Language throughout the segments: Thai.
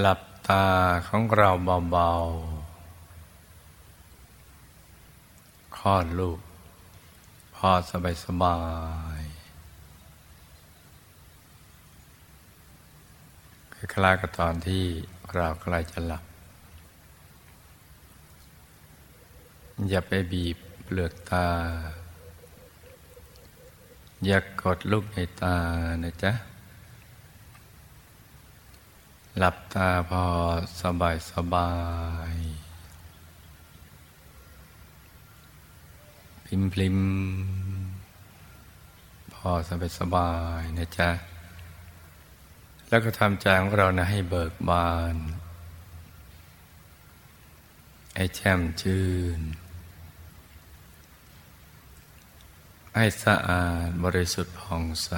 หลับตาของเราเบาๆคลอดลูก พอสบายสบายคล้ายๆกับตอนที่เราใกล้จะหลับ อย่าไปบีบเปลือกตา อย่ากกดลูกในตานะจ๊ะ หลับตาพอสบายสบาย พิมพลิมพอสบายสบายนะจ๊ะ แล้วก็ทำใจของเรานะให้เบิกบาน ให้แช่มชื่น ให้สะอาดบริสุทธิ์ผ่องใส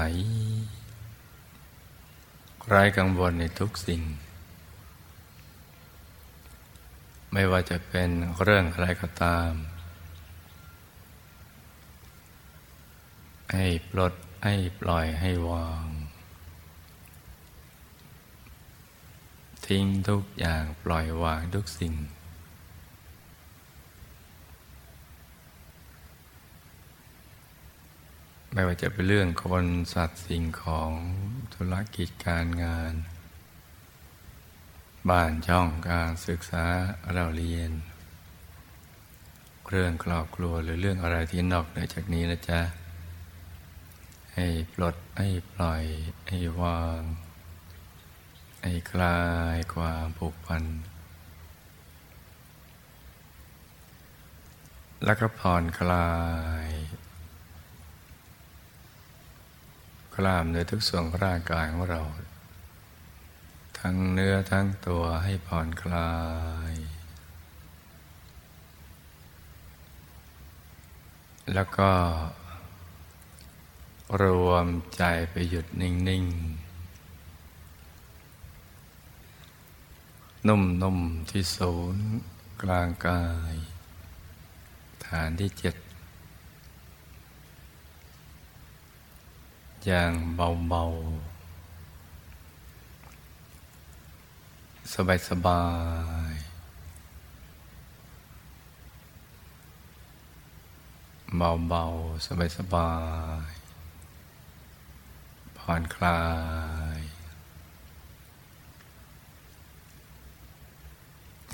ไร้กังวลในทุกสิ่ง ไม่ว่าจะเป็นเรื่องอะไรก็ตาม ให้ปลดให้ปล่อยให้วาง ทิ้งทุกอย่างปล่อยวางทุกสิ่ง ไม่ว่าจะเป็นเรื่องคนสัตว์สิ่งของธุรกิจการงาน บ้านช่องการศึกษาเราเรียน เรื่องครอบครัวหรือเรื่องอะไรที่นอกเหนือจากนี้นะจ๊ะ ให้ปลดให้ปล่อย ให้วาง ให้คลายความผูกพัน แล้วก็ผ่อนคลาย กล้ามเนื้อทุกส่วนร่างกายของเรา ทั้งเนื้อทั้งตัวให้ผ่อนคลาย แล้วก็ รวมใจไปหยุดนิ่ง ๆ นุ่ม ๆ ที่ศูนย์กลางกาย ฐานที่เจ็ด อย่างเบาๆ สบายๆ เบาๆ สบายๆ ผ่อนคลาย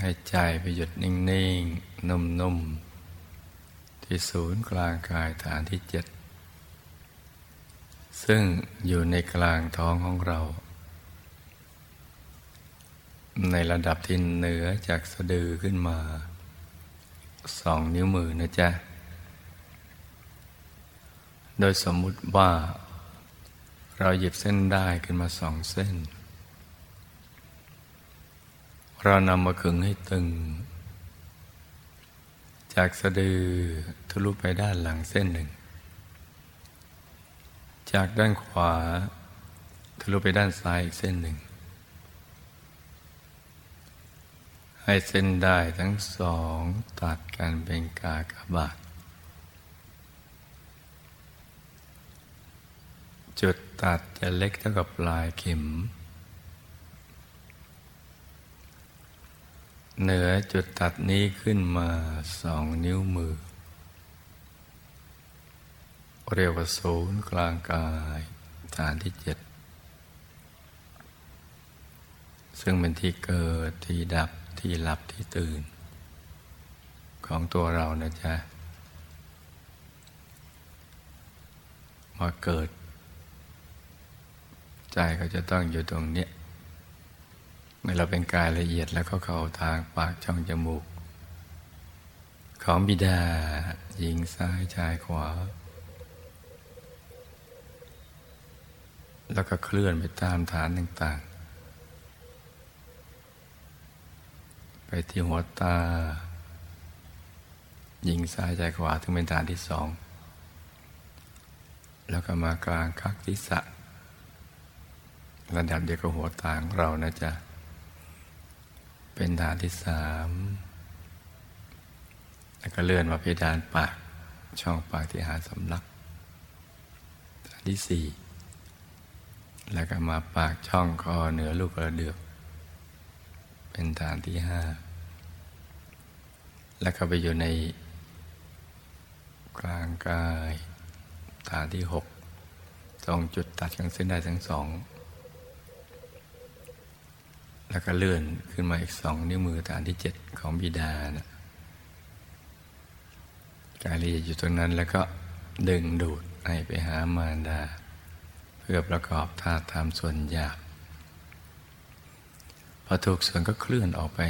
ให้ใจไปหยุดนิ่ง ๆ นุ่ม ๆ ที่ศูนย์กลางกายฐานที่เจ็ด ซึ่งอยู่ในกลางท้องของเรา ในระดับที่เหนือจากสะดือขึ้นมาสองนิ้วมือนะจ๊ะ โดยสมมุติว่า เราหยิบเส้นได้ขึ้นมาสองเส้น เรานำมาขึงให้ตึง จากสะดือทะลุไปด้านหลังเส้นหนึ่ง จากด้านขวาทะลุไปด้านซ้ายอีกเส้นหนึ่ง ให้เส้นได้ทั้งสองตัดกันเป็นกากบาท จุดตัดจะเล็กเท่ากับปลายเข็ม เหนือจุดตัดนี้ขึ้นมาสองนิ้วมือ เรียกว่าศูนย์กลางกายฐานที่เจ็ดซึ่งเป็นที่เกิดที่ดับที่หลับที่ตื่น ของตัวเรานะจ๊ะ มาเกิด ใจก็จะต้องอยู่ตรงนี้เมื่อเราเป็นกายละเอียดแล้วก็เข้าทางปากช่องจมูก ของบิดาหญิงซ้ายชายขวา แล้วก็เคลื่อนไปตามฐานต่างๆ ไปที่หัวตาหญิงซ้ายชายขวาถึงเป็นฐานที่สอง แล้วก็มากลางคักทิศะระดับเดียวกับหัวตาของเรานะจ๊ะ เป็นฐานที่สาม แล้วก็เลื่อนมาเพดานปาก ช่องปากที่หาสำลัก ฐานที่สี่ แล้วก็มาปากช่องคอเหนือลูกกระเดือก เป็นฐานที่ห้า แล้วก็ไปอยู่ในกลางกายฐานที่หกตรงจุดตัดกันเส้นได้ทั้งสอง แล้วก็เลื่อนขึ้นมาอีกสองนิ้วมือฐานที่เจ็ดของบิดานะกายละเอียดอยู่ตรงนั้นแล้วก็ดึงดูดให้ไปหามารดา พื่อประกอบธาตุตามส่วนหยาบพอถูกส่วนก็เคลื่อนออกไป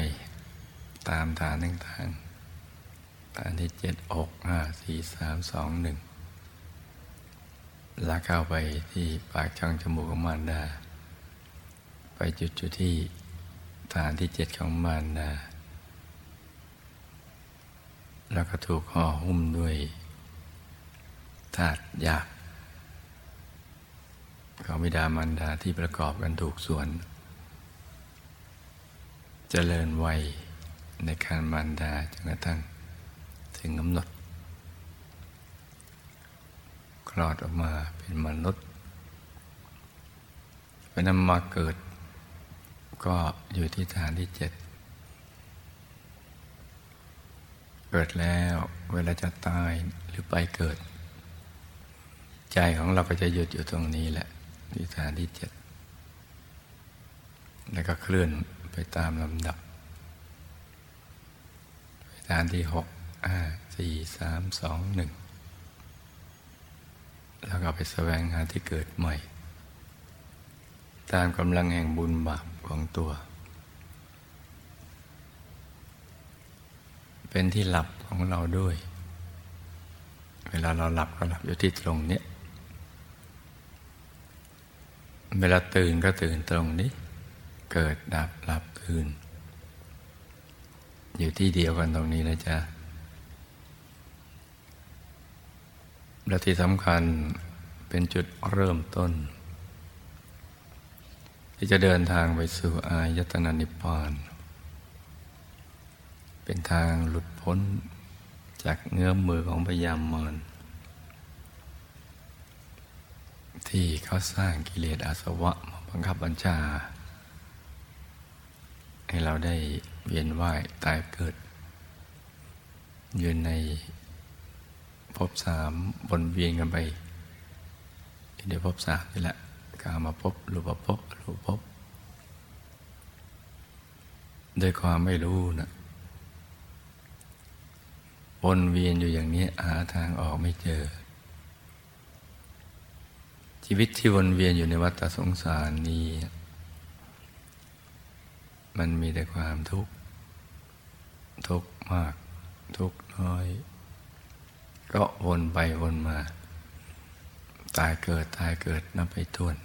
ตามฐานต่างๆฐานที่เจ็ดอกห้าสี่สามสองหนึ่งแล้วเข้าไปที่ปากช่องจมูกของมารดา ไปจุดจุดที่ฐานที่เจ็ดของมารดา แล้วก็ถูกห่อหุ้มด้วยธาตุยาก ของบิดามารดาที่ประกอบกันถูกส่วนจเจริญวัยในการมารดาจนกระทั่งถึงกำหนด คลอดออกมาเป็นมนุษย์เป็นนำมาเกิด ก็อยู่ที่ฐานที่เจ็ดเกิดแล้วเวลาจะตายหรือไปเกิด ใจของเราก็จะหยุดอยู่ตรงนี้แหละ ที่ฐานที่เจ็ดแล้วก็เคลื่อนไปตามลำดับ ไปฐานที่หกห้าสี่สามสองหนึ่งแล้วก็ไปแสวงหาที่เกิดใหม่ ตามกำลังแห่งบุญบาปของตัว เป็นที่หลับของเราด้วย เวลาเราหลับก็หลับอยู่ที่ตรงนี้ เวลาตื่นก็ตื่นตรงนี้ เกิดดับหลับตื่น อยู่ที่เดียวกันตรงนี้นะจ๊ะและที่สำคัญเป็นจุดเริ่มต้น ที่จะเดินทางไปสู่อายตนะนิพพานเป็นทางหลุดพ้นจากเงื้อมมือของพยามมาร ที่เขาสร้างกิเลสอาสวะมาบังคับบัญชา ให้เราได้เวียนว่ายตายเกิดอยู่ในภพสามบนเวียนกันไปเดี๋ยวภพสามนี่แหละกามาพบรูปภพรูปภพด้วยความไม่รู้นะวนเวียนอยู่อย่างนี้หาทางออกไม่เจอ ชีวิตที่วนเวียนอยู่ในวัฏสงสารนี้ มันมีแต่ความทุกข์ ทุกข์มาก ทุกข์น้อย ก็วนไปวนมา ตายเกิดตายเกิดนับไปทวน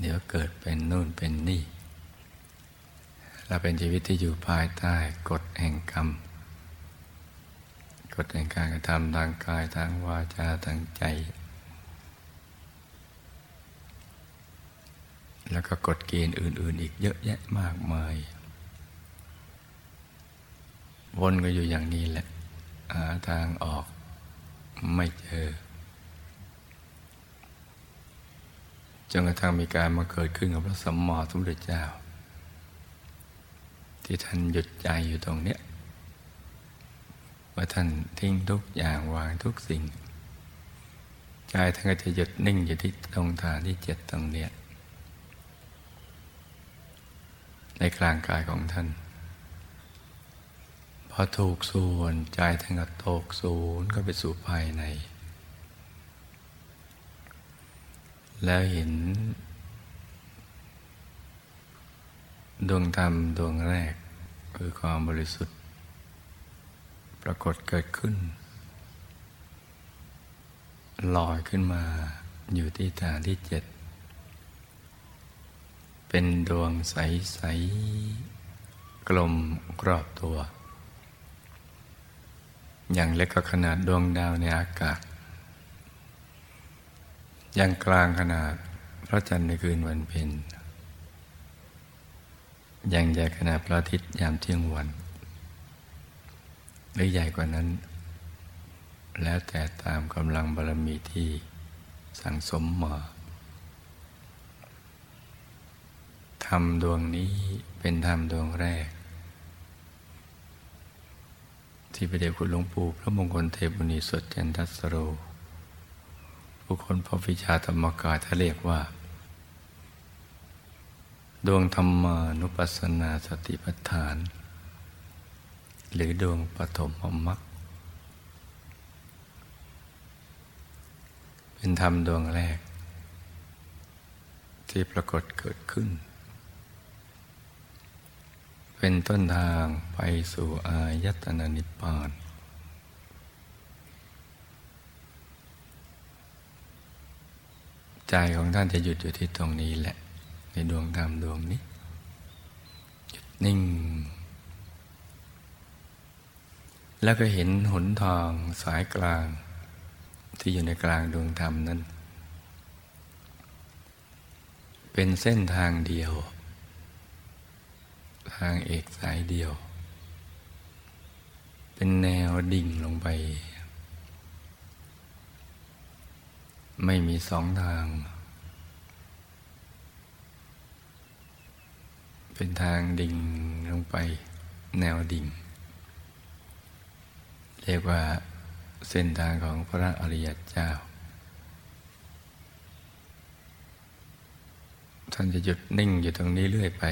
เดี๋ยวเกิดเป็นนู่นเป็นนี่เราเป็นชีวิตที่อยู่ภายใต้กฎแห่งกรรม กฎแห่งการกระทำทางกายทางวาจาทางใจ แล้วก็กฎเกณฑ์อื่น ๆ อีกเยอะแยะมากมาย วนก็อยู่อย่างนี้แหละ หาทางออกไม่เจอจนกระทั่งมีการมาเกิดขึ้นกับพระสมมาสมุทรเจ้า ที่ท่านหยุดใจอยู่ตรงเนี้ยว่าท่านทิ้งทุกอย่างวางทุกสิ่ง ใจท่านก็จะหยุดนิ่งอยู่ที่ตรงฐานที่เจ็ดตรงเนี้ย ในกลางกายของท่าน พอถูกส่วนใจท่านก็ตกศูนย์ก็ไปสู่ภายใน แล้วเห็น ดวงธรรมดวงแรก คือความบริสุทธิ์ ปรากฏเกิดขึ้นลอยขึ้นมาอยู่ที่ฐานที่เจ็ด เป็นดวงใส ๆ กลมกรอบตัว อย่างเล็กก็ขนาดดวงดาวในอากาศ อย่างกลางขนาดพระจันทร์ในคืนวันเพ็ญอย่างใหญ่ขนาดพระอาทิตย์ยามเที่ยงวัน หรือใหญ่กว่านั้น แล้วแต่ตามกำลังบารมีที่สั่งสมมา ธรรมดวงนี้เป็นธรรมดวงแรก ที่พระเดชคุณหลวงปู่พระมงคลเทพุณีสดจันทัสโรผู้คนพอวิชาธรรมกายท่าเรียกว่า ดวงธรรมานุปัสสนาสติปัฏฐาน หรือดวงปฐมมรรคเป็นธรรมดวงแรก ที่ปรากฏเกิดขึ้น เป็นต้นทางไปสู่อายตนะนิพพานใจของท่านจะหยุดอยู่ที่ตรงนี้แหละ ในดวงธรรมดวงนี้ หยุดนิ่ง แล้วก็เห็นหนทางสายกลาง ที่อยู่ในกลางดวงธรรมนั้น เป็นเส้นทางเดียว ทางเอกสายเดียว เป็นแนวดิ่งลงไป ไม่มีสองทาง เป็นทางดิ่งลงไป แนวดิ่ง เรียกว่าเส้นทางของพระอริยเจ้า ท่านจะหยุดนิ่งอยู่ตรงนี้เรื่อยไป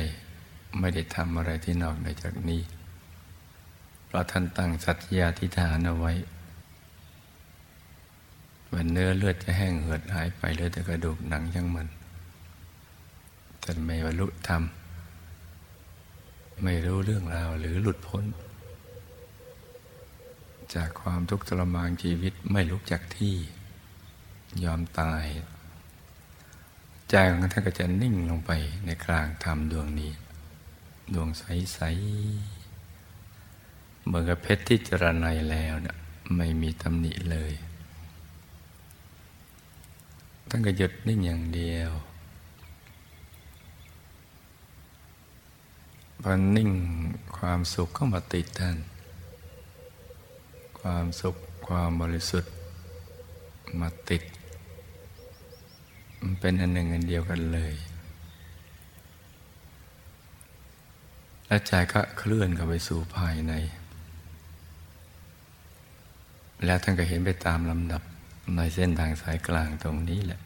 ไม่ได้ทำอะไรที่นอกเหนือจากนี้ เพราะท่านตั้งสัตยาธิฐานเอาไว้วันเนื้อเลือดจะแห้งเหือดหายไปเหลือแต่กระดูกหนังยังมันท่านไม่บรรลุธรรม ไม่รู้เรื่องราวหรือหลุดพ้น จากความทุกข์ทรมานชีวิตไม่ลุกจากที่ยอมตายใจของท่านก็จะนิ่งลงไปในกลางธรรมดวงนี้ ดวงใส ๆ เหมือนกับเพชรที่จรนัยแล้วเนะี่ยไม่มีตำหนิเลยท่านก็หยุดนิ่งอย่างเดียวพอนิ่งความสุขก็มาติดท่าน ความสุขความบริสุทธิ์มาติด มันเป็นอันหนึ่งอันเดียวกันเลย และใจก็เคลื่อนเข้าไปสู่ภายใน แล้วท่านก็เห็นไปตามลำดับในเส้นทางสายกลางตรงนี้แหละ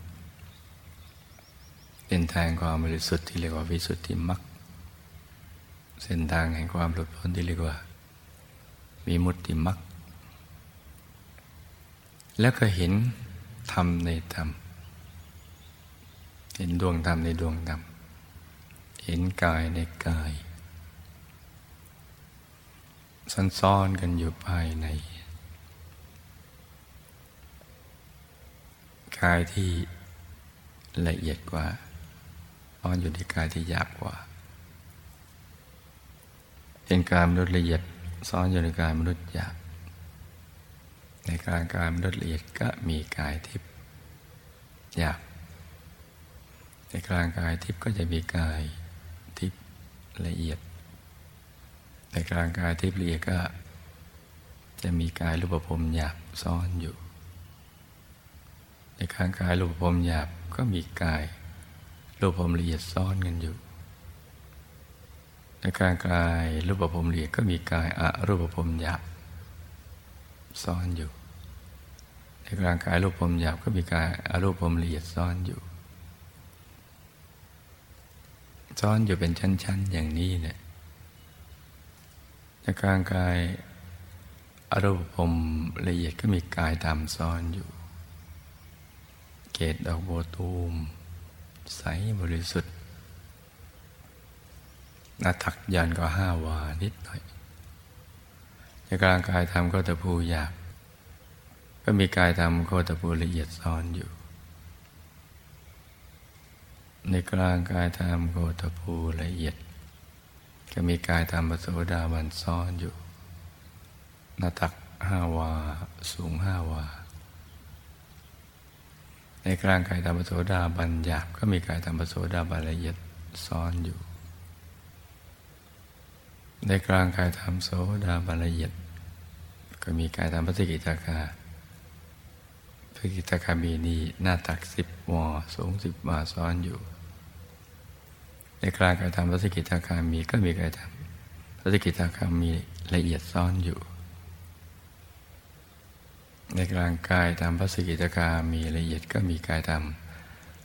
เป็นทางความบริสุทธิ์ที่เรียกว่าวิสุทธิมรรคเส้นทางแห่งความหลุดพ้นที่เรียกว่าวิมุตติมรรคแล้วก็เห็นธรรมในธรรม เห็นดวงธรรมในดวงธรรม เห็นกายในกาย ซันซ้อนกันอยู่ภายใน กายที่ละเอียดกว่าซ้อนอยู่ในกายที่หยาบกว่าเห็นกายมนุษย์ละเอียดซ้อนอยู่ในกายมนุษย์หยาบ ในกลางกายมนุษย์ละเอียดก็มีกายทิพย์หยาบ ในกลางกายทิพย์ก็จะมีกายทิพย์ละเอียด กลางกายทิพย์ละเอียดก็ จะมีกายรูปภพหยาบซ้อนอยู่ ในกลางกายรูปภพหยาบก็มีกายรูปภพละเอียดซ้อนกันอยู่ ในกลางกายรูปภพละเอียดก็มีกายอรูปภพหยาบซ้อนอยู่ ในกลางกายรูปภพหยาบก็มีกายอารูปภพละเอียดซ้อนอยู่ซ้อนอยู่เป็นชั้น ๆ อย่างนี้เนี่ย ในกลางกายอรูปภพละเอียดก็มีกายตามซ้อนอยู่ เกตดอกโบตูม ใสบริสุทธิ์นาทักยันก็ห้าวานิดหน่อย ในกลางกายทำก็ตะพูหยาบ ก็มีกายทำโคตะพูละเอียดซ้อนอยู่ ในกลางกายทำโคตะพูละเอียด ก็มีกายทำปโสดาบันซ้อนอยู่ หน้าตักห้าวา สูงห้าวา ในกลางกายธรรมโสดาบันหยาบก็มีกายธรรมโสดาบันละเอียดซ้อนอยู่ ในกลางกายธรรมโสดาบันละเอียด ก็มีกายธรรมปฏิกิตาคาปฏิกิตาคามีนีหน้าตักสิบวอสูงสิบวาซ้อนอยู่ ในกลางกายธรรมปฏิกิตาคามีก็มีกายธรรมปฏิกิตาคามีละเอียดซ้อนอยู่ ในกลางกายตามพระสกิตกามีละเอียดก็มีกายตาม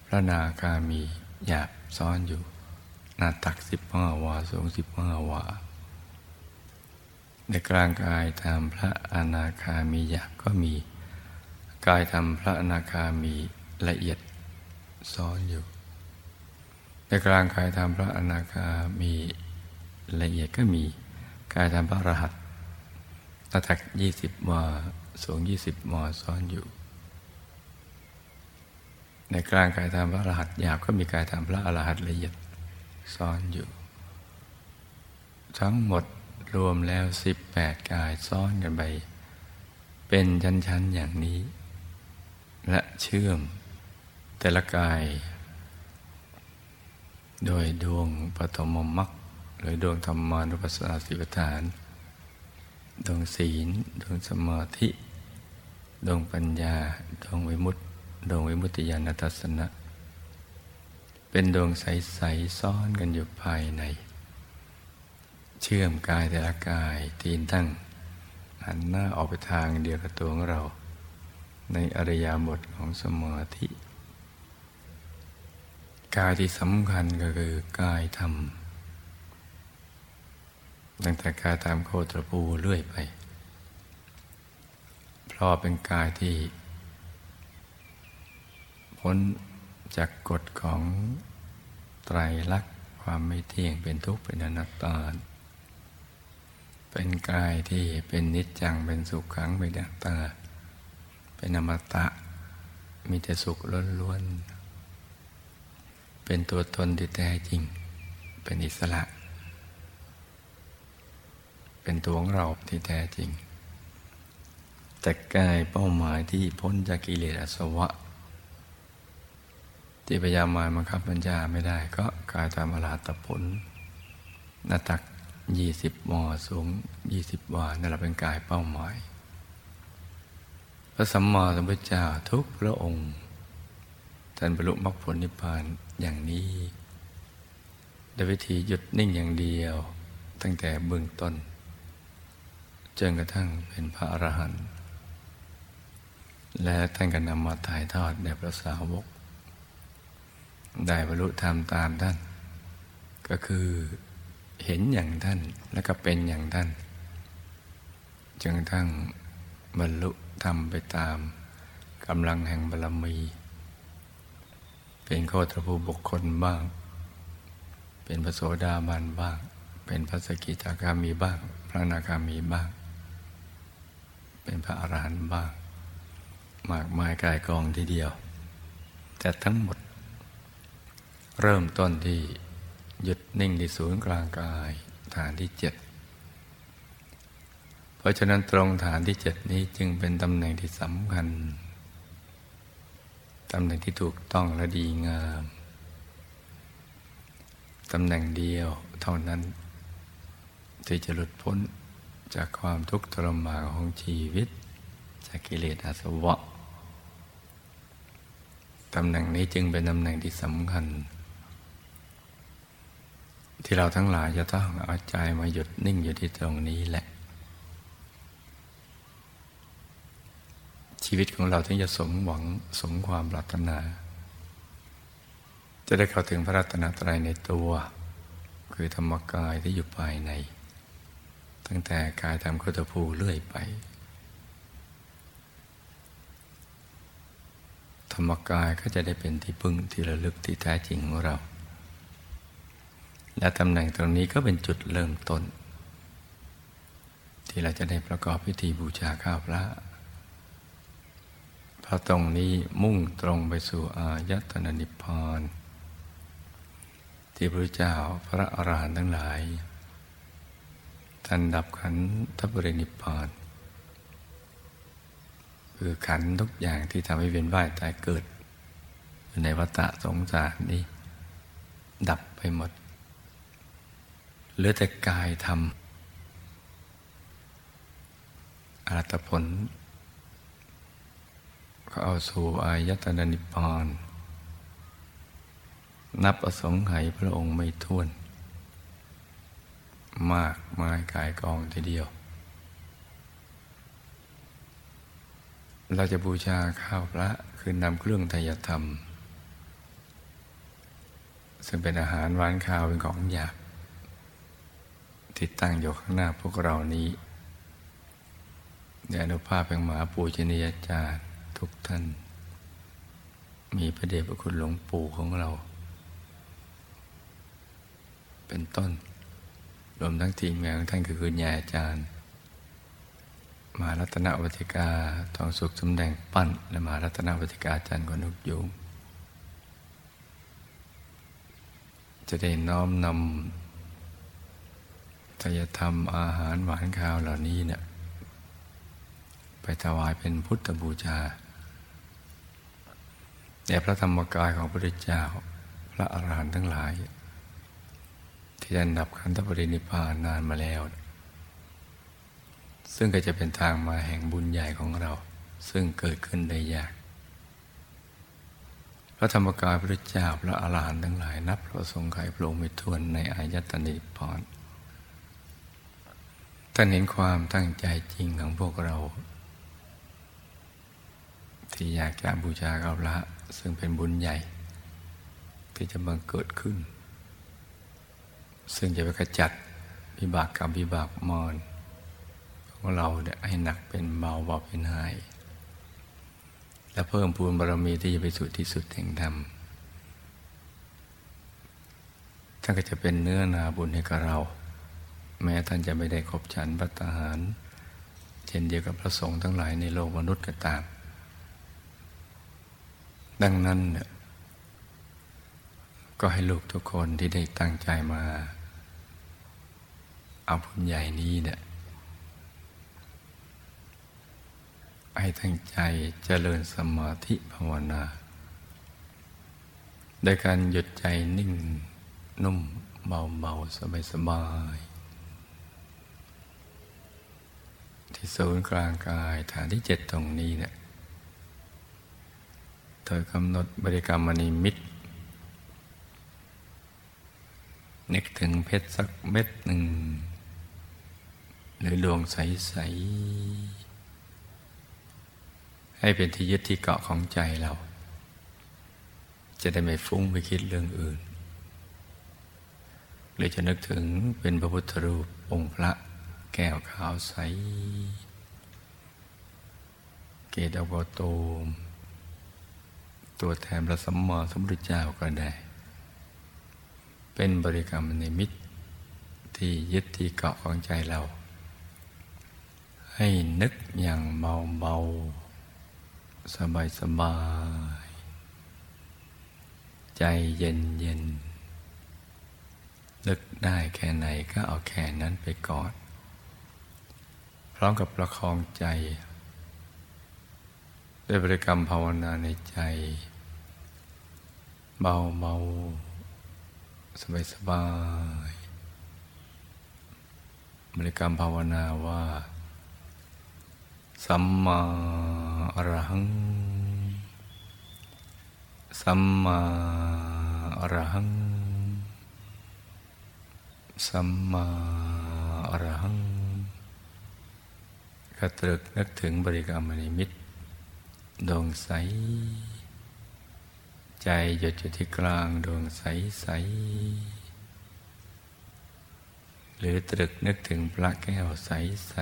พระนาคามีหยาบซ้อนอยู่หน้าตักสิบห้าวาสูงสิบห้าวาในกลางกายตามพระอนาคามีหยาบก็มีกายทำพระอนาคามีละเอียดซ้อนอยู่ กลางกายทำพระอนาคามีละเอียดก็มีกายทำพระรหัสหน้าตักยี่สิบวาสูงยี่สิบมอซ้อนอยู่ ในกลางกายธรรมพระอรหัตหยาบก็มีกายธรรมพระอรหัตละเอียดซ้อนอยู่ ทั้งหมดรวมแล้วสิบแปดกายซ้อนกันไปเป็นชั้นๆอย่างนี้ และเชื่อมแต่ละกาย โดยดวงปฐมมรรคหรือดวงธรรมานุปัสสนาสิบฐาน ดวงศีล ดวงสมาธิ ดวงปัญญา ดวงวิมุตติ ดวงวิมุตติญาณทัศนะ เป็นดวงใส ๆซ้อนกันอยู่ภายใน เชื่อมกายแต่ละกายตีนตั้งหันหน้าออกไปทางเดียวกับตัวของเรา ในอริยบทของสมาธิ กายที่สำคัญก็คือกายธรรมตั้งแต่กายตามโคตรภูเรื่อยไป เพราะเป็นกายที่ พ้นจากกฎของไตรลักษณ์ความไม่เที่ยงเป็นทุกข์เป็นอนัตตา เป็นกายที่เป็นนิจจังเป็นสุขขังเป็นดัตตา เป็นอมตะ มีแต่สุขล้วนๆ เป็นตัวตนที่แท้จริง เป็นอิสระ เป็นตัวของเราที่แท้จริง แต่กายเป้าหมายที่พ้นจากกิเลสอสวะ ที่พยายามมาบังคับบัญชาไม่ได้ ก็กายตามอรหัตผลหน้าตักยี่สิบมอสูงยี่สิบวานั่นแหละเป็นกายเป้าหมาย พระสัมมาสัมพุทธเจ้าทุกพระองค์ท่านบรรลุมรรคผลนิพพานอย่างนี้ด้วยวิธีหยุดนิ่งอย่างเดียว ตั้งแต่เบื้องต้นจนกระทั่งเป็นพระอรหันต์และท่านก็นำมาถ่ายทอดแด่พระสาวก ได้บรรลุธรรมตามท่าน ก็คือเห็นอย่างท่านและก็เป็นอย่างท่านจนกระทั่งบรรลุธรรมไปตามกำลังแห่งบารมี เป็นโคตรภูบุคคลบ้าง เป็นพระโสดาบันบ้าง เป็นพระสกิทาคามีบ้าง พระนาคามีบ้าง เป็นพระอรหันต์บ้าง มากมายกายกองทีเดียว แต่ทั้งหมด เริ่มต้นที่หยุดนิ่งที่ศูนย์กลางกายฐานที่เจ็ดเพราะฉะนั้นตรงฐานที่เจ็ดนี้จึงเป็นตำแหน่งที่สำคัญ ตำแหน่งที่ถูกต้องและดีงาม ตำแหน่งเดียวเท่านั้น ที่จะหลุดพ้นจากความทุกข์ทรมานของชีวิต จากกิเลสอาสวะ ตำแหน่งนี้จึงเป็นตำแหน่งที่สำคัญ ที่เราทั้งหลายจะต้องเอาใจมาหยุดนิ่งอยู่ที่ตรงนี้แหละ ชีวิตของเราถึงจะสมหวังสมความปรารถนา จะได้เข้าถึงพระรัตนตรัยในตัว คือธรรมกายที่อยู่ภายใน ตั้งแต่กายทำโคตภูเรื่อยไป ธรรมกายก็จะได้เป็นที่พึ่งที่ระลึกที่แท้จริงของเรา และตำแหน่งตรงนี้ก็เป็นจุดเริ่มต้น ที่เราจะได้ประกอบพิธีบูชาข้าวพระ ราะตรงนี้มุ่งตรงไปสู่อายตนะนิพพานที่พระเจ้าพระอรหันต์ทั้งหลายท่านดับขันธปรินิพพานคือขันทุกอย่างที่ทำให้เวียนว่ายตายเกิด อยู่ในวัฏสงสารนี้ ดับไปหมดเหลือแต่กายทำอรัตผล ก็เอาสู่อายตนะนิพพาน นับประสงค์ไขพระองค์ไม่ท้วน มากมายกายกองทีเดียว เราจะบูชาข้าวพระคือนำเครื่องทยธรรม ซึ่งเป็นอาหารหวานข้าวเป็นของหยาบติดตั้งอยู่ข้างหน้าพวกเรานี้ในอนุภาพแห่งหมาปูชนียาจารย์ ทุกท่าน มีพระเดชพระคุณหลวงปู่ของเรา เป็นต้น รวมทั้งทีมงานของท่านคือคุณยายอาจารย์มารัตนวัติกาทองสุขสมแดงปั้น และมารัตนวัติกาอาจารย์กนุกยุงจะได้น้อมนำทายธรรมอาหารหวานข้าวเหล่านี้เนี่ยไปถวายเป็นพุทธบูชา แด่พระธรรมกายของพระพุทธเจ้า พระอรหันต์ทั้งหลาย ที่ได้ดับขันธปรินิพานนานมาแล้ว ซึ่งก็จะเป็นทางมาแห่งบุญใหญ่ของเรา ซึ่งเกิดขึ้นได้ยาก พระธรรมกายพระเจ้า พระอาหารหันต์ทั้งหลาย นับพระสงฆ์ไขพระองค์ไม่ทวนในอายตนิพพานท่านเห็นความตั้งใจจริงของพวกเรา ที่อยากจะบูชาเกาละ ซึ่งเป็นบุญใหญ่ ที่จะบังเกิดขึ้น ซึ่งจะไปขจัดวิบากกรรมวิบากมอนของเราเนี่ยให้หนักเป็นเบาเบาเป็นหาย และเพิ่มพูนบารมีที่จะไปสู่ที่สุดแห่งธรรมท่านก็จะเป็นเนื้อนาบุญให้กับเรา แม้ท่านจะไม่ได้ขบฉันพัตหาร เช่นเดียวกับพระสงฆ์ทั้งหลายในโลกมนุษย์ก็ตาม ดังนั้นเนี่ยก็ให้ลูกทุกคนที่ได้ตั้งใจมา เอาบุญใหญ่นี้เนี่ยให้ตั้งใจเจริญสมาธิภาวนา โดยการหยุดใจนิ่งนุ่มเบาเบาสบายสบาย ที่ศูนย์กลางกายฐานที่เจ็ดตรงนี้เนี่ย โดยกำหนดบริกรรมมณีมิต นึกถึงเพชรสักเม็ดหนึ่ง หรือดวงใส ๆ ให้เป็นที่ยึดที่เกาะของใจเรา จะได้ไม่ฟุ้งไปคิดเรื่องอื่น หรือจะนึกถึงเป็นพระพุทธรูปองค์พระแก้วขาวใส เกตอวโตม ตัวแทนพระสัมมาสัมพุทธเจ้าก็ได้ เป็นบริกรรมนิมิตที่ยึดที่เกาะของใจเรา ให้นึกอย่างเบาเบาสบายสบาย ใจเย็นเย็นนึกได้แค่ไหนก็เอาแค่นั้นไปก่อน พร้อมกับประคองใจ ด้วยบริกรรมภาวนาในใจ เบาเบาสบายสบายบริกรรมภาวนาว่า สัมมาอรหัง สัมมาอรหัง สัมมาอรหังกระตรึกนึกถึงบริกรรมนิมิต ดวงใส ใจหยุดอยู่ที่กลางดวงใสใส หรือตรึกนึกถึงพระแก้วใสใส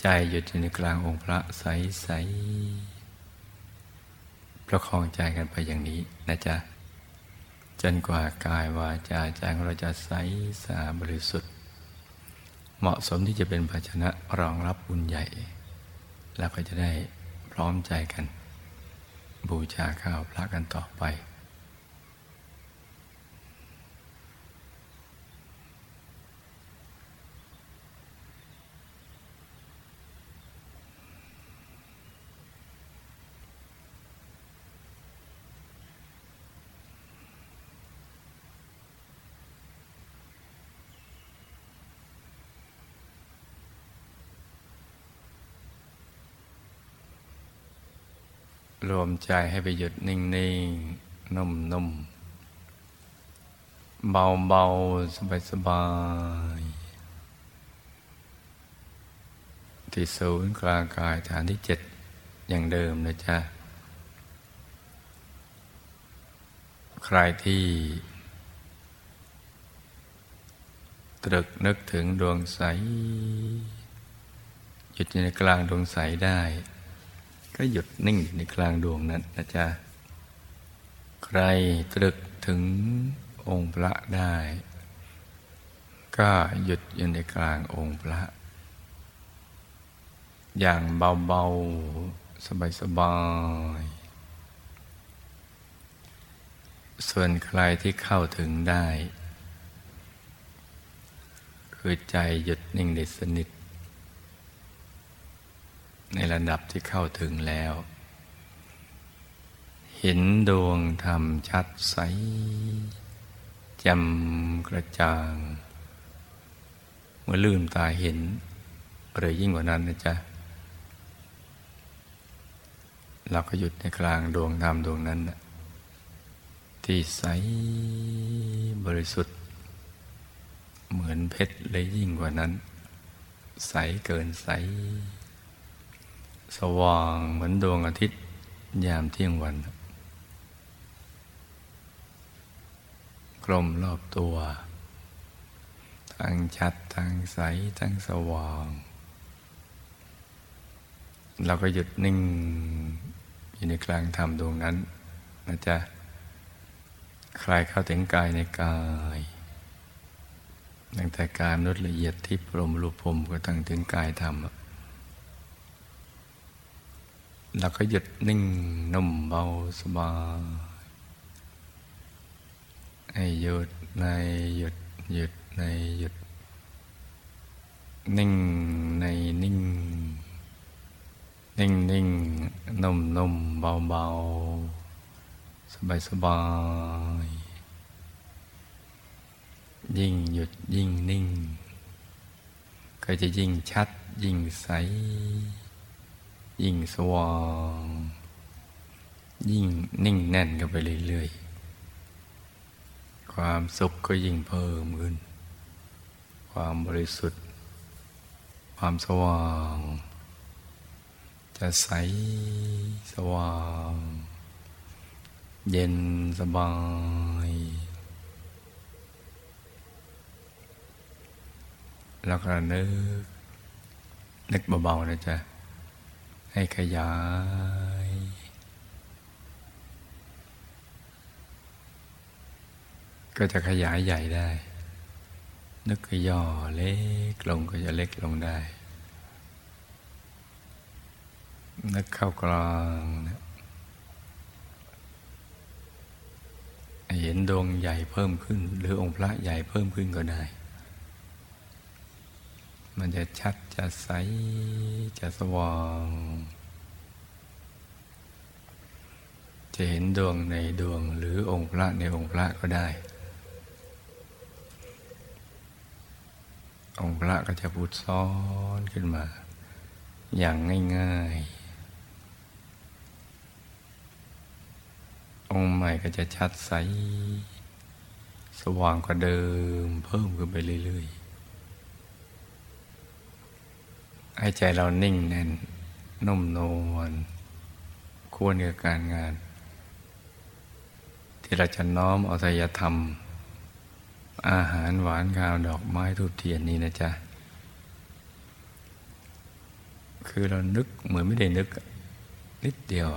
ใจหยุดอยู่ในกลางองค์พระใสใส ประคองใจกันไปอย่างนี้นะจ๊ะ จนกว่ากายวาจาใจของเราจะใสสะอาดบริสุทธิ์ เหมาะสมที่จะเป็นภาชนะรองรับบุญใหญ่ แล้วก็จะได้พร้อมใจกัน บูชาข้าวพระกันต่อไป รวมใจให้ไปหยุดนิ่งๆนุ่มๆเบาๆสบายๆที่ศูนย์กลางกายฐานที่เจ็ดอย่างเดิมนะจ๊ะ ใครที่ ตรึกนึกถึงดวงใสหยุดอยู่ในกลางดวงใสได้ ก็หยุดนิ่งในกลางดวงนั้นนะจ๊ะ ใครตรึกถึงองค์พระได้ ก็หยุดอยู่ในกลางองค์พระ อย่างเบาๆ สบายๆ ส่วนใครที่เข้าถึงได้ คือใจหยุดนิ่งได้สนิท ในระดับที่เข้าถึงแล้ว เห็นดวงธรรมชัดใสจำกระจ่าง เมื่อลืมตาเห็นหรือยิ่งกว่านั้นนะจ๊ะ เราก็หยุดในกลางดวงธรรมดวงนั้นนะที่ใสบริสุทธิ์ เหมือนเพชรเลยยิ่งกว่านั้น ใสเกินใส สว่างเหมือนดวงอาทิตย์ยามเที่ยงวัน กลมรอบตัว ทั้งชัดทั้งใสทั้งสว่าง เราก็หยุดนิ่งอยู่ในกลางธรรมดวงนั้นนะจ๊ะใครเข้าถึงกายในกายตั้งแต่กายมนุษย์ละเอียดที่พรมรูปพรมก็ตั้งถึงกายธรรม เราก็หยุดนิ่งนุ่มเบาสบาย ให้หยุดในหยุดหยุดในหยุด นิ่งในนิ่ง นิ่งนิ่งนุ่มนุ่มเบาเบาสบายสบาย ยิ่งหยุดยิ่งนิ่ง ก็จะยิ่งชัดยิ่งใส ยิ่งสว่าง ยิ่งนิ่งแน่นกันไปเรื่อยๆ ความสุขก็ยิ่งเพิ่มขึ้น ความบริสุทธิ์ ความสว่าง จะใสสว่าง เย็นสบายแล้วก็นึกนึกเบาๆนะจ๊ะ ให้ขยาย ก็จะขยายใหญ่ได้ นึกก็ย่อเล็กลงก็จะเล็กลงได้ นึกเข้ากลางนะเห็นดวงใหญ่เพิ่มขึ้น หรือองค์พระใหญ่เพิ่มขึ้นก็ได้ มันจะชัดจะใส จะสว่าง จะเห็นดวงในดวงหรือองค์พระในองค์พระก็ได้ องค์พระก็จะพุดซ้อนขึ้นมา อย่างง่าย ๆ องค์ใหม่ก็จะชัดใส สว่างกว่าเดิมเพิ่มขึ้นไปเรื่อย ๆ ให้ใจเรานิ่งแน่น นุ่มนวลควรกับการงาน ที่เราจะน้อมเอาทยธรรม อาหารหวานข้าวดอกไม้ทูบเทียนนี่นะจ๊ะ คือเรานึกเหมือนไม่ได้นึกนิดเดียว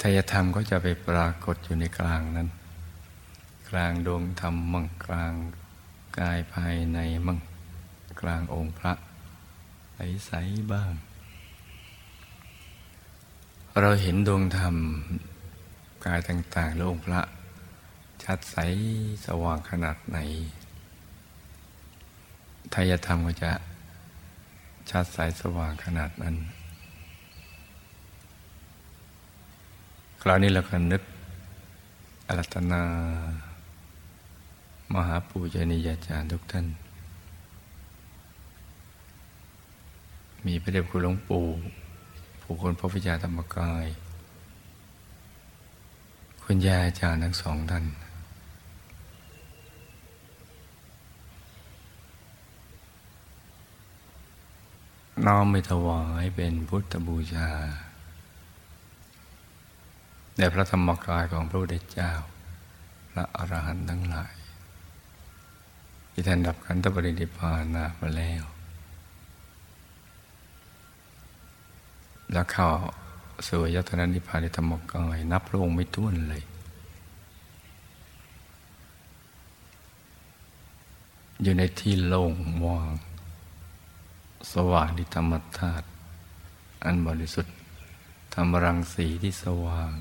ทายธรรมก็จะไปปรากฏอยู่ในกลางนั้น กลางดวงธรรมมั่งกลางกายภายในมั่งกลางองค์พระ ใสๆบ้าง เราเห็นดวงธรรมกายต่างๆและองค์พระ ชัดใสสว่างขนาดไหนทายธรรมก็จะชัดใสสว่างขนาดนั้น คราวนี้เราก็นึกอรัตนามหาปูชนียาจารย์ทุกท่าน มีพระเดชคุณหลวงปู่ผู้คนพระพิจาธรรมกาย คุณยาอาจารย์ทั้งสองท่าน น้อมไปถวายเป็นพุทธบูชาแด่พระธรรมกายของพระพุทธเจ้า พระอรหันต์ทั้งหลาย ที่ท่านดับขันธปรินิพพานาแล้ว แล้วเข้าสู่ยตนานิพพานในธรรมกายนับพระองค์ไม่ท้วนเลย อยู่ในที่โล่งว่างสว่างที่ธรรมธาตุอันบริสุทธิ์ธรรมรังสีที่สว่าง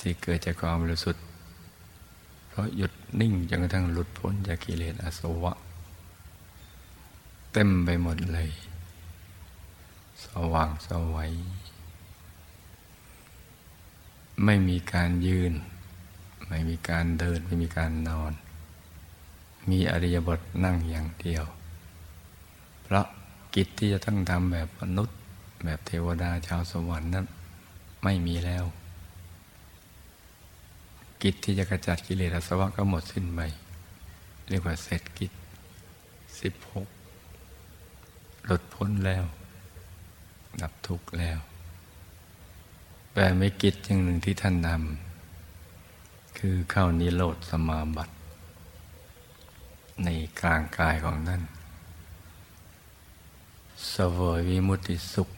ที่เกิดจากความบริสุทธิ์เพราะหยุดนิ่งจนกระทั่งหลุดพ้นจากกิเลสอาสวะ เต็มไปหมดเลย สว่างสวัย ไม่มีการยืน ไม่มีการเดิน ไม่มีการนอน มีอริยบทนั่งอย่างเดียว เพราะกิจที่จะต้องทำแบบมนุษย์ แบบเทวดาชาวสวรรค์นั้นไม่มีแล้ว กิจที่จะกระจัดกิเลสอาสวะก็หมดสิ้นไปเรียกว่าเสร็จกิจสิบหกหลุดพ้นแล้ว ดับทุกข์แล้ว แต่ไม่กิจอย่างหนึ่งที่ท่านทำคือเข้านิโรธสมาบัติ ในกลางกายของท่านสวยวิมุตติสุข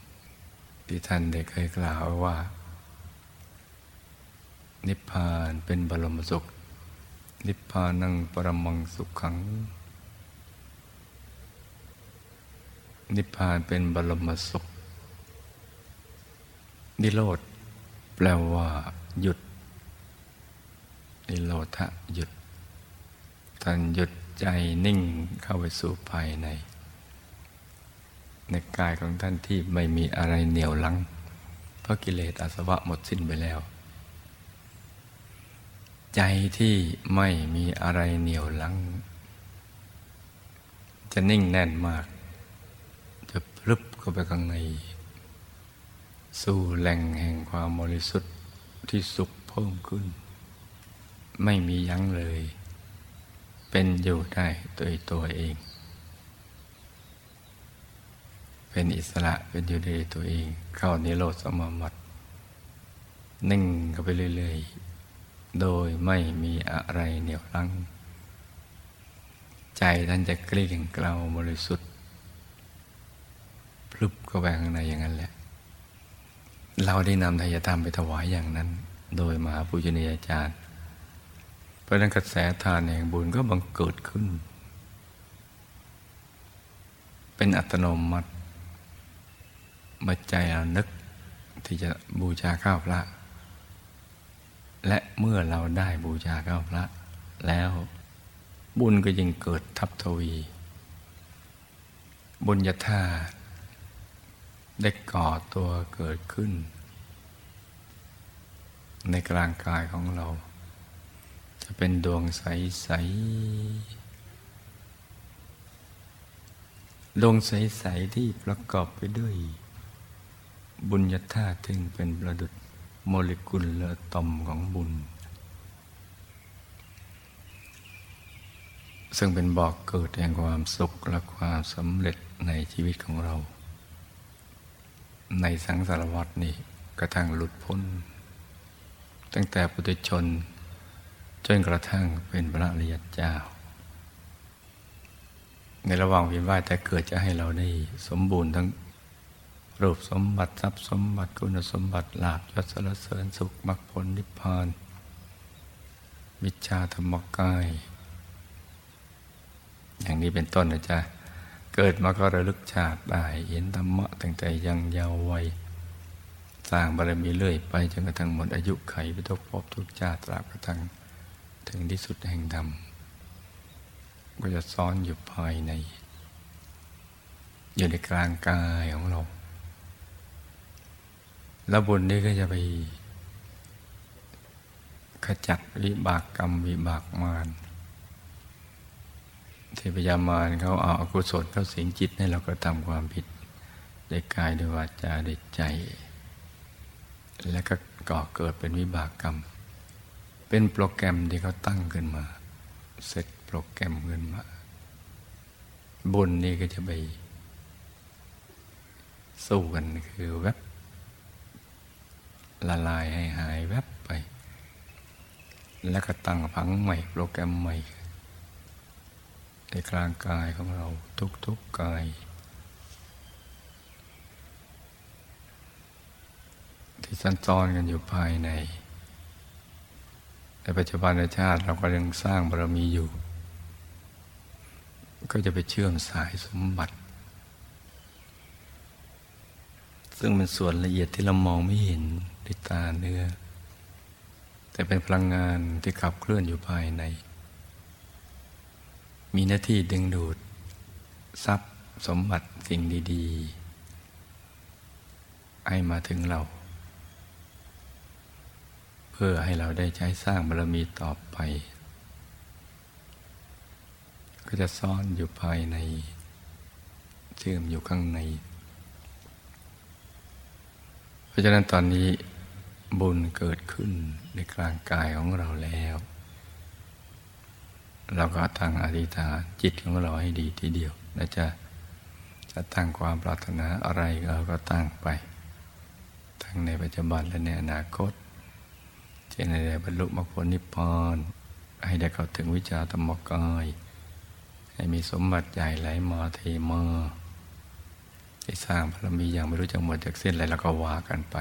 ที่ท่านได้เคยกล่าวว่า นิพพานเป็นบรมสุข นิพพานังปรมังสุขขัง นิพพานเป็นบรมสุข นิโรธแปลว่า หยุด นิโรธะหยุดท่านหยุดใจนิ่งเข้าไปสู่ภายใน ในกายของท่านที่ไม่มีอะไรเหนี่ยวลังเพราะกิเลสอาสวะหมดสิ้นไปแล้ว ใจที่ไม่มีอะไรเหนี่ยวลัง จะนิ่งแน่นมาก จะพลึบเข้าไปข้างใน สู่แหล่งแห่งความบริสุทธิ์ที่สุขเพิ่มขึ้น ไม่มียั้งเลย เป็นอยู่ได้โดยตัวเอง เป็นอิสระเป็นอยู่ได้ตัวเอง เข้านิโรธสมาบัตินิ่งก็ไปเรื่อยๆ โดยไม่มีอะไรเหนี่ยวรั้ง ใจท่านจะกลี้ยงเกลาบริสุทธิ์พลุบเข้าไปข้างในอย่างนั้นแหละ เราได้นำทายธรรมไปถวายอย่างนั้น โดยมหาปุญญาจารย์ เพราะนั้นกระแสทานแห่งบุญก็บังเกิดขึ้น เป็นอัตโนมัติมื่อใจเรานึกที่จะบูชาข้าวพระ และเมื่อเราได้บูชาข้าวพระ แล้วบุญก็ยิ่งเกิดทับทวี บุญญาธาตุ ได้ก่อตัวเกิดขึ้น ในกลางกายของเรา จะเป็นดวงใส ๆ ดวงใส ๆ ที่ประกอบไปด้วย บุญญาธาตุถึงเป็นประดุษโมเลกุลละตอมของบุญ ซึ่งเป็นบอกเกิดแห่งความสุขและความสำเร็จในชีวิตของเรา ในสังสารวัตนี่กระทั่งหลุดพ้น ตั้งแต่ปุถุชน จนกระทั่งเป็นพระอริยเจ้า ในระหว่างเวียนว่ายแต่เกิดจะให้เราได้สมบูรณ์ทั้งรูปสมบัติทรัพย์สมบัติคุณสมบัติลาภยศสรเสริญสุขมรรคผลนิพพานวิชาธรรมกาย อย่างนี้เป็นต้นนะจ๊ะ เกิดมาก็ระลึกชาติได้เห็นธรรมะตั้งแต่ยังเยาว์วัยสร้างบารมีเรื่อยไปจนกระทั่งหมดอายุไขไปทุกภพทุกชาติตราบกระทั่งถึงที่สุดแห่งธรรมก็จะซ้อนอยู่ภายใน อยู่ในกลางกายของเรา แล้วบุญนี้ก็จะไปขจัดวิบากกรรมวิบากมาร ที่พยามารเขาเอาอกุศลเขาสิงจิตให้เราก็ทำความผิดได้กายด้วยวาจาด้ใจ แล้วก็ก่อเกิดเป็นวิบากกรรม เป็นโปรแกรมที่เขาตั้งขึ้นมาเสร็จโปรแกรมขึ้นมาบุญนี้ก็จะไปสู้กันคือแวบละลายให้หายแวบไป แล้วก็ตั้งผังใหม่ โปรแกรมใหม่ ในกลางกายของเราทุกๆกกาย ที่สันซ้อนกันอยู่ภายใน ในปัจจุบันในชาติเราก็ยังสร้างบารมีอยู่ ก็จะไปเชื่อมสายสมบัติ ซึ่งเป็นส่วนละเอียดที่เรามองไม่เห็นด้วยตาเนื้อ แต่เป็นพลังงานที่ขับเคลื่อนอยู่ภายใน มีหน้าที่ดึงดูด ทรัพย์สมบัติสิ่งดีๆ ให้มาถึงเรา เพื่อให้เราได้ใช้สร้างบารมีต่อไป ก็จะซ่อนอยู่ภายใน เชื่อมอยู่ข้างใน เพราะฉะนั้นตอนนี้บุญเกิดขึ้นในกลางกายของเราแล้ว เราก็ตั้งอธิษฐานจิตของเราให้ดีทีเดียวนะจ๊ะจะตั้งความปรารถนาอะไรเราก็ตั้งไป ทั้งในปัจจุบันและในอนาคตจะในได้บรรลุมรรคผลนิพพานให้ได้เข้าถึงวิชาธรรมกาย ให้มีสมบัติใหญ่ไหลมาเทมาได้สร้างพรมีอย่างไม่รู้จักหมดจากเส้นอะไรแล้วก็ว่ากันไป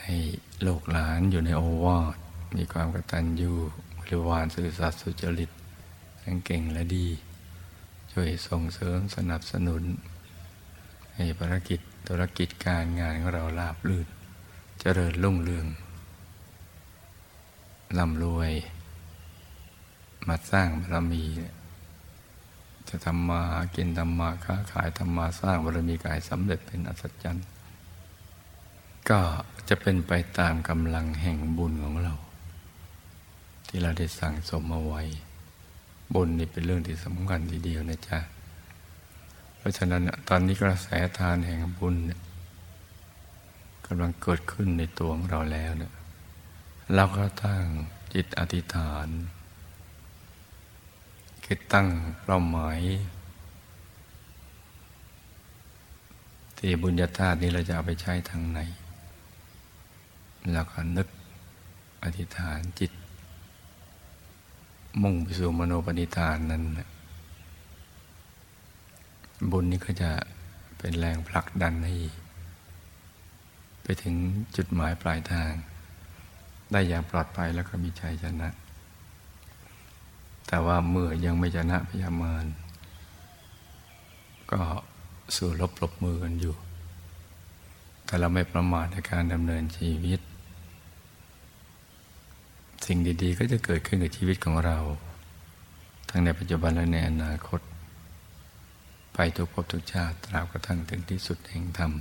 ให้โลกหลานอยู่ในโอวาทมีความกตัญญู ริวารสื่อสัตย์สุจริตทั้งเก่งและดี ช่วยส่งเสริมสนับสนุน ให้ภารกิจธุรกิจการงานของเราราบรื่น เจริญรุ่งเรืองร่ำรวย มาสร้างบารมี จะทำมาหากินทำมาค้าขายทำมาสร้างบารมีกายสำเร็จเป็นอัศจรรย์ก็จะเป็นไปตามกำลังแห่งบุญของเรา ที่เราได้สั่งสมมาไว้ บุญนี่เป็นเรื่องที่สำคัญทีเดียวนะจ๊ะ เพราะฉะนั้นตอนนี้กระแสทานแห่งบุญกำลังเกิดขึ้นในตัวของเราแล้วเนี่ยเราก็ตั้งจิตอธิษฐานคิดตั้งเป้าหมายที่บุญญาธาตุนี้เราจะเอาไปใช้ทางไหน แล้วก็นึกอธิษฐานจิต มุ่งไปสู่มโนปณิธานนั้น บุญนี้ก็จะเป็นแรงผลักดันให้ ไปถึงจุดหมายปลายทาง ได้อย่างปลอดภัยแล้วก็มีชัยชนะ แต่ว่าเมื่อยังไม่ชนะพยามารก็สู่รบปรบมือกันอยู่ แต่เราไม่ประมาทในการดำเนินชีวิต สิ่งดีๆ ก็จะเกิดขึ้นกับชีวิตของเรา ทั้งในปัจจุบันและในอนาคต ไปทุกภพทุกชาติตราบกระทั่งถึงที่สุดแห่งธรรม